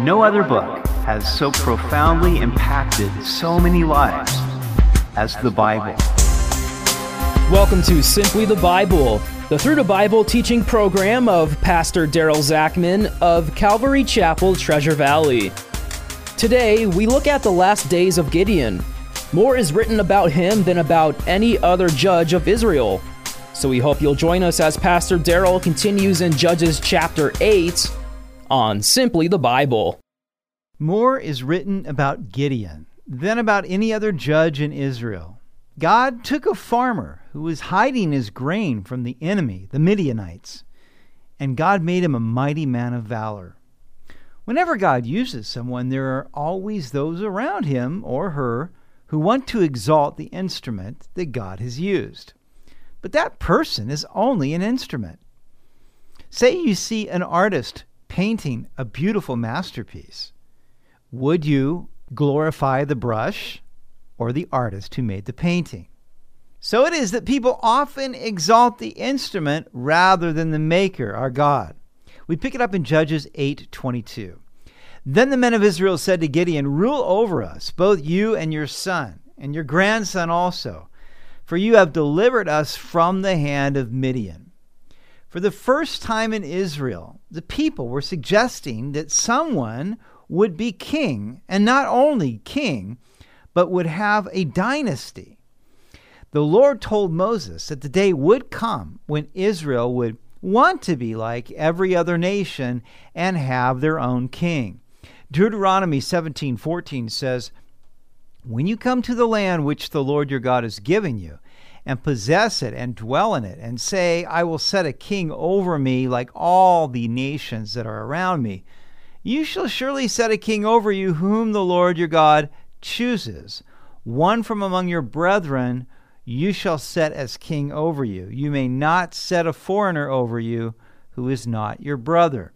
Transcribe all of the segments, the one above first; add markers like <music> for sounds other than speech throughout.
No other book has so profoundly impacted so many lives as the Bible. Welcome to Simply the Bible, the Through the Bible teaching program of Pastor Daryl Zachman of Calvary Chapel, Treasure Valley. Today, we look at the last days of Gideon. More is written about him than about any other judge of Israel. So we hope you'll join us as Pastor Daryl continues in Judges chapter 8 on Simply the Bible. More is written about Gideon than about any other judge in Israel. God took a farmer who was hiding his grain from the enemy, the Midianites, and God made him a mighty man of valor. Whenever God uses someone, there are always those around him or her who want to exalt the instrument that God has used. But that person is only an instrument. Say you see an artist painting a beautiful masterpiece, would you glorify the brush or the artist who made the painting? So it is that people often exalt the instrument rather than the maker, our God. We pick it up in Judges 8:22. Then the men of Israel said to Gideon, "Rule over us, both you and your son, and your grandson also, for you have delivered us from the hand of Midian." For the first time in Israel, the people were suggesting that someone would be king, and not only king, but would have a dynasty. The Lord told Moses that the day would come when Israel would want to be like every other nation and have their own king. Deuteronomy 17:14 says, "When you come to the land which the Lord your God is giving you, and possess it and dwell in it, and say, I will set a king over me like all the nations that are around me. You shall surely set a king over you whom the Lord your God chooses. One from among your brethren you shall set as king over you. You may not set a foreigner over you who is not your brother.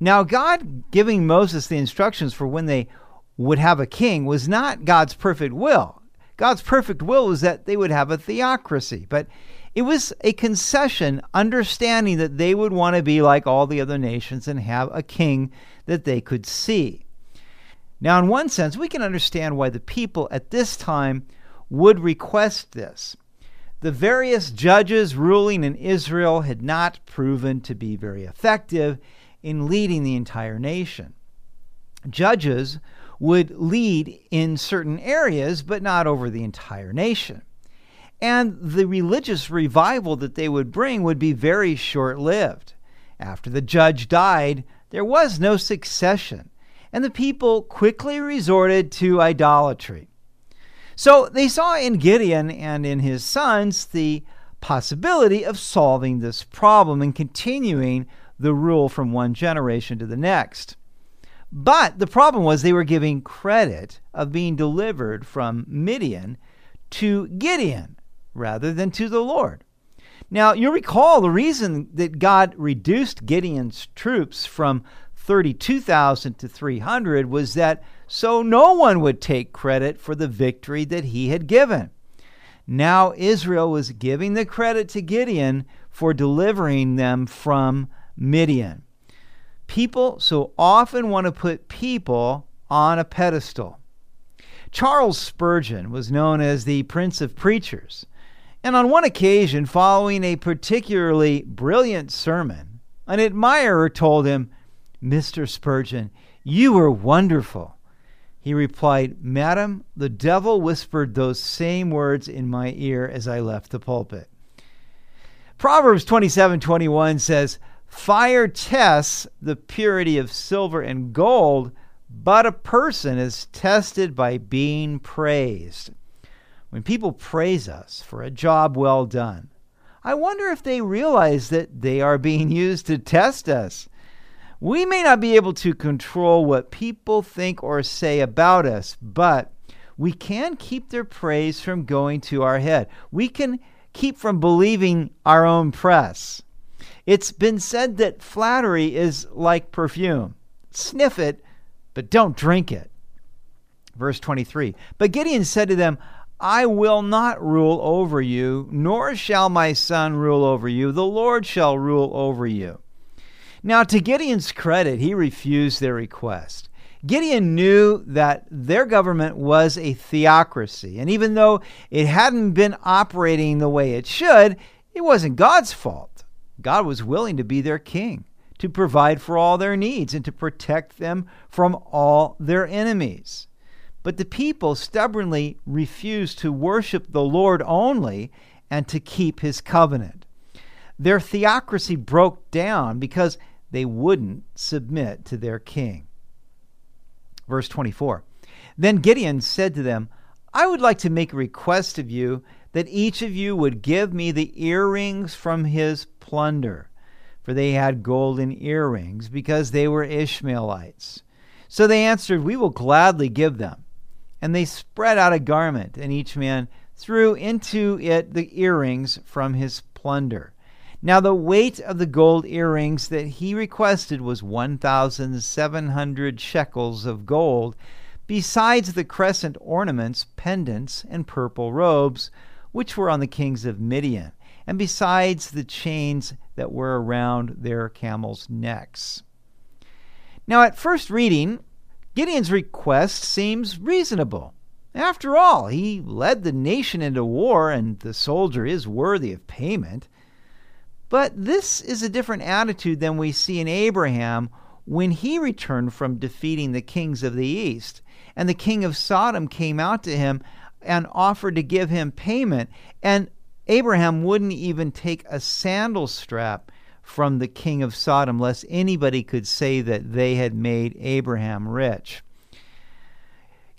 Now, God giving Moses the instructions for when they would have a king was not God's perfect will. God's perfect will was that they would have a theocracy, but it was a concession, understanding that they would want to be like all the other nations and have a king that they could see. Now, in one sense, we can understand why the people at this time would request this. The various judges ruling in Israel had not proven to be very effective in leading the entire nation. Judges would lead in certain areas, but not over the entire nation. And the religious revival that they would bring would be very short lived. After the judge died, there was no succession, and the people quickly resorted to idolatry. So they saw in Gideon and in his sons the possibility of solving this problem and continuing the rule from one generation to the next. But the problem was they were giving credit of being delivered from Midian to Gideon rather than to the Lord. Now, you'll recall the reason that God reduced Gideon's troops from 32,000 to 300 was that so no one would take credit for the victory that he had given. Now Israel was giving the credit to Gideon for delivering them from Midian. People so often want to put people on a pedestal. Charles Spurgeon was known as the Prince of Preachers, and on one occasion, following a particularly brilliant sermon, an admirer told him, Mr. Spurgeon, you were wonderful. He replied, Madam, the devil whispered those same words in my ear as I left the pulpit. Proverbs 27 21 says, Fire tests the purity of silver and gold, but a person is tested by being praised. When people praise us for a job well done, I wonder if they realize that they are being <laughs> used to test us. We may not be able to control what people think or say about us, but we can keep their praise from going to our head. We can keep from believing our own press. It's been said that flattery is like perfume. Sniff it, but don't drink it. Verse 23 But Gideon said to them, I will not rule over you, nor shall my son rule over you. The Lord shall rule over you. Now, to Gideon's credit, he refused their request. Gideon knew that their government was a theocracy, and even though it hadn't been operating the way it should, it wasn't God's fault. God was willing to be their king, to provide for all their needs, and to protect them from all their enemies. But the people stubbornly refused to worship the Lord only and to keep his covenant. Their theocracy broke down because they wouldn't submit to their king. Verse 24 Then Gideon said to them, I would like to make a request of you that each of you would give me the earrings from his plunder. For they had golden earrings, because they were Ishmaelites. So they answered, We will gladly give them. And they spread out a garment, and each man threw into it the earrings from his plunder. Now the weight of the gold earrings that he requested was 1,700 shekels of gold, besides the crescent ornaments, pendants, and purple robes, which were on the kings of Midian, and besides the chains that were around their camels' necks. Now, at first reading, Gideon's request seems reasonable. After all, he led the nation into war, and the soldier is worthy of payment. But this is a different attitude than we see in Abraham when he returned from defeating the kings of the east. And the king of Sodom came out to him and offered to give him payment. And Abraham wouldn't even take a sandal strap from the king of Sodom, lest anybody could say that they had made Abraham rich.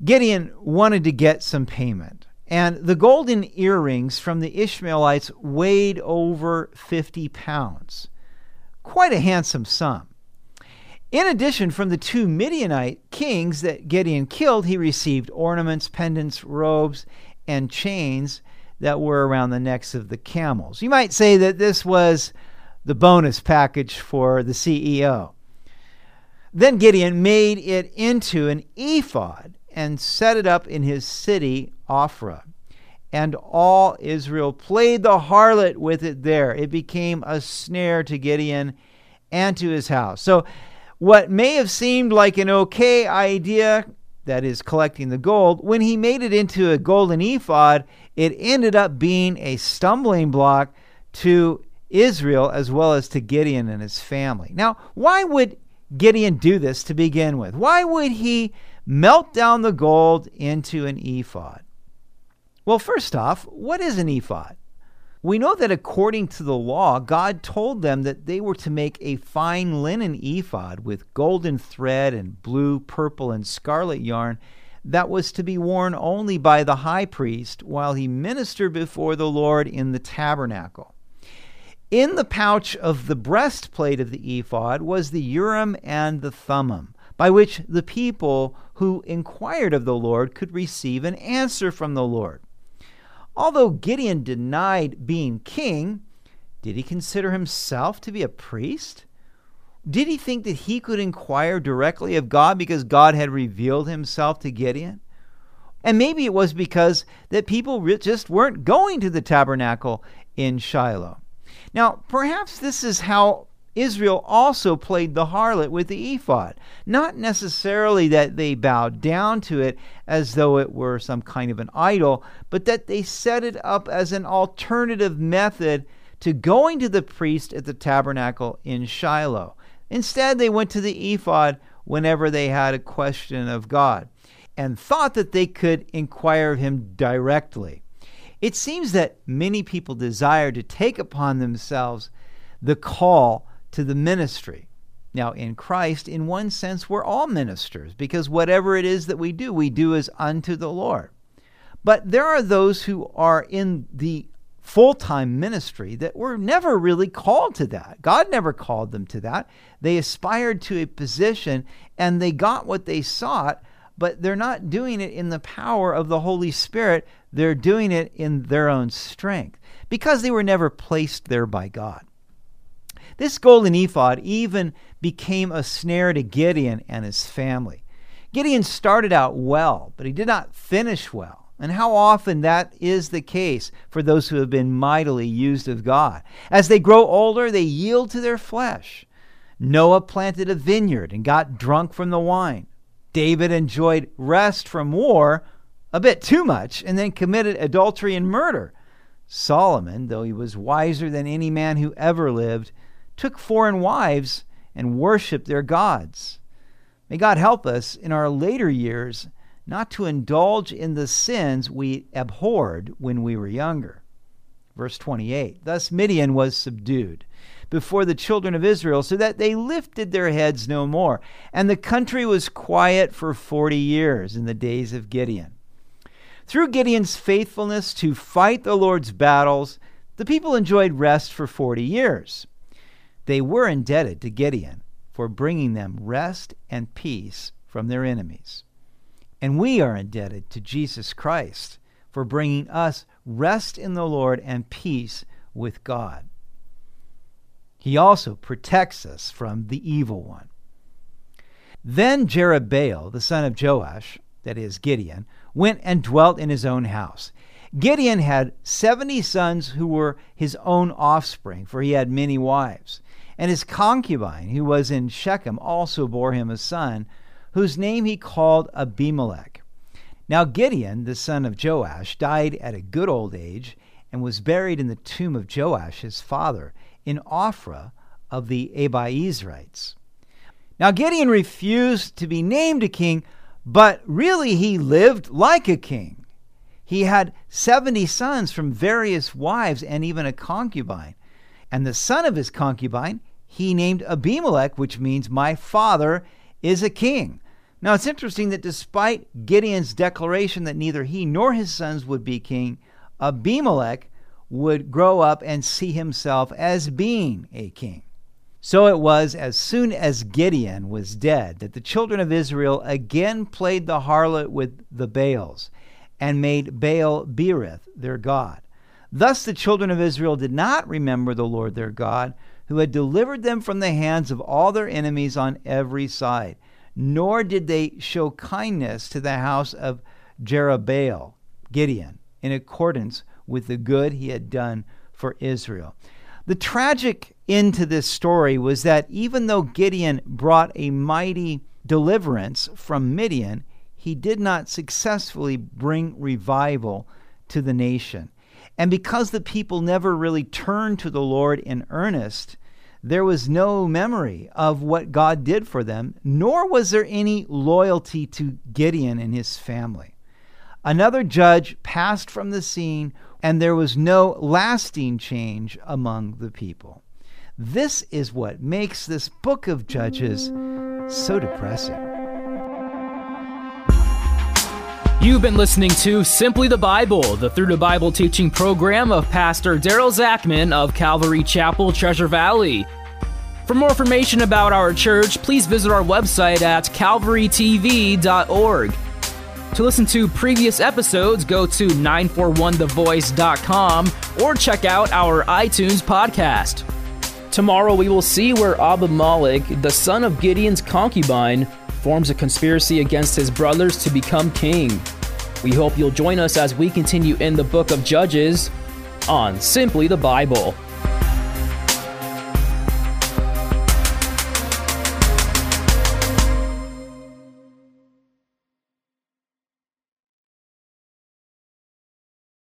Gideon wanted to get some payment. And the golden earrings from the Ishmaelites weighed over 50 pounds. Quite a handsome sum. In addition, from the two Midianite kings that Gideon killed, he received ornaments, pendants, robes, and chains that were around the necks of the camels. You might say that this was the bonus package for the CEO. Then Gideon made it into an ephod and set it up in his city, Ophrah. And all Israel played the harlot with it there. It became a snare to Gideon and to his house. So, what may have seemed like an okay idea, that is, collecting the gold, when he made it into a golden ephod, it ended up being a stumbling block to Israel as well as to Gideon and his family. Now, why would Gideon do this to begin with? Why would he melt down the gold into an ephod? Well, first off, what is an ephod? We know that according to the law, God told them that they were to make a fine linen ephod with golden thread and blue, purple, and scarlet yarn that was to be worn only by the high priest while he ministered before the Lord in the tabernacle. In the pouch of the breastplate of the ephod was the Urim and the Thummim, by which the people who inquired of the Lord could receive an answer from the Lord. Although Gideon denied being king, did he consider himself to be a priest? Did he think that he could inquire directly of God because God had revealed himself to Gideon? And maybe it was because that people just weren't going to the tabernacle in Shiloh. Now, perhaps this is how Israel also played the harlot with the ephod. Not necessarily that they bowed down to it as though it were some kind of an idol, but that they set it up as an alternative method to going to the priest at the tabernacle in Shiloh. Instead, they went to the ephod whenever they had a question of God and thought that they could inquire of him directly. It seems that many people desire to take upon themselves the call to the ministry. Now, in Christ, in one sense, we're all ministers because whatever it is that we do, we do as unto the Lord. But there are those who are in the full time ministry that were never really called to that. God never called them to that. They aspired to a position and they got what they sought, but they're not doing it in the power of the Holy Spirit. They're doing it in their own strength because they were never placed there by God. This golden ephod even became a snare to Gideon and his family. Gideon started out well, but he did not finish well. And how often that is the case for those who have been mightily used of God. As they grow older, they yield to their flesh. Noah planted a vineyard and got drunk from the wine. David enjoyed rest from war a bit too much and then committed adultery and murder. Solomon, though he was wiser than any man who ever lived, took foreign wives and worshiped their gods. May God help us in our later years not to indulge in the sins we abhorred when we were younger. Verse 28 Thus Midian was subdued before the children of Israel, so that they lifted their heads no more. And the country was quiet for forty years in the days of Gideon. Through Gideon's faithfulness to fight the Lord's battles, the people enjoyed rest for 40 years. They were indebted to Gideon for bringing them rest and peace from their enemies. And we are indebted to Jesus Christ for bringing us rest in the Lord and peace with God. He also protects us from the evil one. Then Jerubbaal, the son of Joash, that is Gideon, went and dwelt in his own house. Gideon had 70 sons who were his own offspring, for he had many wives. And his concubine, who was in Shechem, also bore him a son, whose name he called Abimelech. Now Gideon, the son of Joash, died at a good old age, and was buried in the tomb of Joash his father, in Ophrah of the Abiezrites. Now Gideon refused to be named a king, but really he lived like a king. He had 70 sons from various wives and even a concubine. And the son of his concubine he named Abimelech, which means, My father is a king. Now it's interesting that despite Gideon's declaration that neither he nor his sons would be king, Abimelech would grow up and see himself as being a king. So it was as soon as Gideon was dead that the children of Israel again played the harlot with the Baals and made Baal Berith their god. Thus the children of Israel did not remember the Lord their God, who had delivered them from the hands of all their enemies on every side, nor did they show kindness to the house of Jerubbaal, Gideon, in accordance with the good he had done for Israel. The tragic end to this story was that even though Gideon brought a mighty deliverance from Midian, he did not successfully bring revival to the nation. And because the people never really turned to the Lord in earnest, there was no memory of what God did for them, nor was there any loyalty to Gideon and his family. Another judge passed from the scene and there was no lasting change among the people. This is what makes this book of Judges so depressing. You've been listening to Simply the Bible, the Through the Bible teaching program of Pastor Daryl Zachman of Calvary Chapel, Treasure Valley. For more information about our church, please visit our website at calvarytv.org. To listen to previous episodes, go to 941thevoice.com or check out our iTunes podcast. Tomorrow we will see where Abimelech, the son of Gideon's concubine, forms a conspiracy against his brothers to become king. We hope you'll join us as we continue in the book of Judges on Simply the Bible.